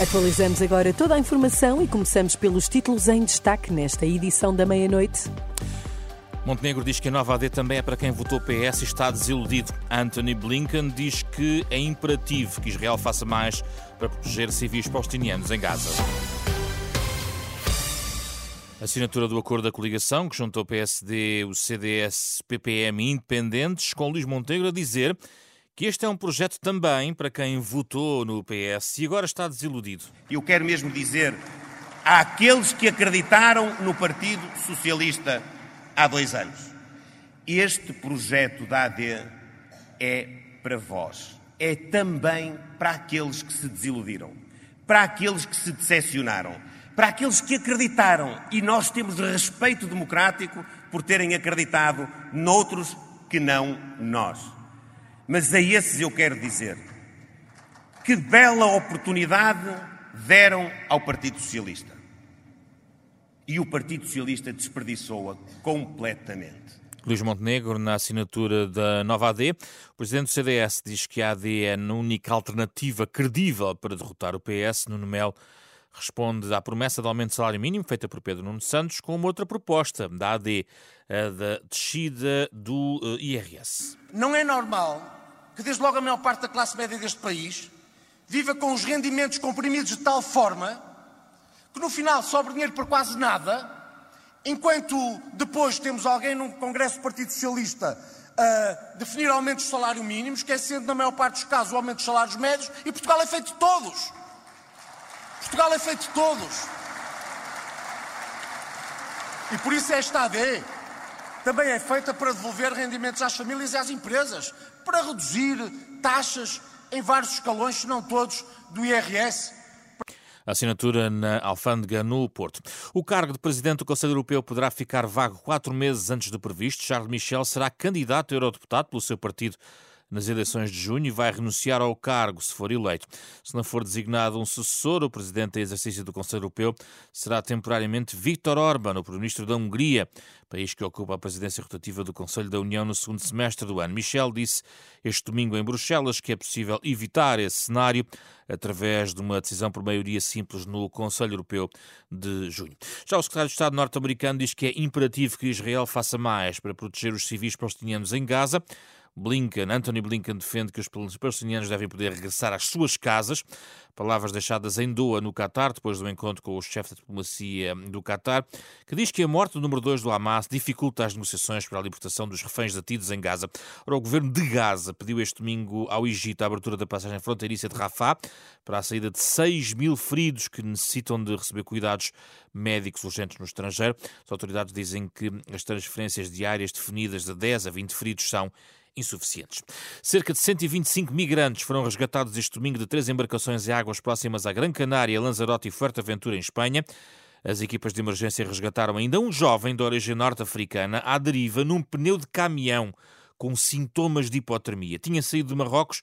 Atualizamos agora toda a informação e começamos pelos títulos em destaque nesta edição da meia-noite. Montenegro diz que a nova AD também é para quem votou PS e está desiludido. Anthony Blinken diz que é imperativo que Israel faça mais para proteger civis palestinianos em Gaza. Assinatura do acordo da coligação que juntou PSD, o CDS, PPM e independentes, com Luís Montenegro a dizer que este é um projeto também para quem votou no PS e agora está desiludido. Eu quero mesmo dizer àqueles que acreditaram no Partido Socialista há dois anos: este projeto da AD é para vós. É também para aqueles que se desiludiram, para aqueles que se decepcionaram, para aqueles que acreditaram. E nós temos respeito democrático por terem acreditado noutros que não nós. Mas a esses eu quero dizer que bela oportunidade deram ao Partido Socialista. E o Partido Socialista desperdiçou-a completamente. Luís Montenegro, na assinatura da nova AD, o presidente do CDS diz que a AD é a única alternativa credível para derrotar o PS. Nuno Melo responde à promessa de aumento de salário mínimo feita por Pedro Nuno Santos com uma outra proposta da AD, a da descida do eh, IRS. Não é normal que desde logo a maior parte da classe média deste país viva com os rendimentos comprimidos de tal forma que no final sobra dinheiro para quase nada, enquanto depois temos alguém num Congresso do Partido Socialista a definir aumentos de salário mínimo, esquecendo na maior parte dos casos o aumento dos salários médios, e Portugal é feito de todos. Portugal é feito de todos. E por isso esta AD também é feita para devolver rendimentos às famílias e às empresas, para reduzir taxas em vários escalões, se não todos, do IRS. Assinatura na Alfândega, no Porto. O cargo de Presidente do Conselho Europeu poderá ficar vago quatro meses antes do previsto. Charles Michel será candidato a eurodeputado pelo seu partido nas eleições de junho e vai renunciar ao cargo se for eleito. Se não for designado um sucessor, o presidente em exercício do Conselho Europeu será temporariamente Viktor Orban, o primeiro-ministro da Hungria, país que ocupa a presidência rotativa do Conselho da União no segundo semestre do ano. Michel disse este domingo em Bruxelas que é possível evitar esse cenário através de uma decisão por maioria simples no Conselho Europeu de junho. Já o secretário de Estado norte-americano diz que é imperativo que Israel faça mais para proteger os civis palestinianos em Gaza. Blinken, Anthony Blinken defende que os palestinianos devem poder regressar às suas casas. Palavras deixadas em Doha, no Catar, depois do encontro com o chefe da diplomacia do Catar, que diz que a morte do número 2 do Hamas dificulta as negociações para a libertação dos reféns detidos em Gaza. Ora, o governo de Gaza pediu este domingo ao Egito a abertura da passagem fronteiriça de Rafah para a saída de 6 mil feridos que necessitam de receber cuidados médicos urgentes no estrangeiro. As autoridades dizem que as transferências diárias definidas de 10 a 20 feridos são insuficientes. Cerca de 125 migrantes foram resgatados este domingo de três embarcações em águas próximas à Gran Canária, Lanzarote e Fuerteventura, em Espanha. As equipas de emergência resgataram ainda um jovem de origem norte-africana à deriva num pneu de caminhão com sintomas de hipotermia. Tinha saído de Marrocos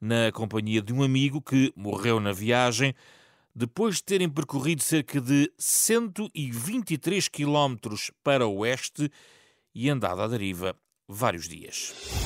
na companhia de um amigo que morreu na viagem depois de terem percorrido cerca de 123 quilómetros para o oeste e andado à deriva vários dias.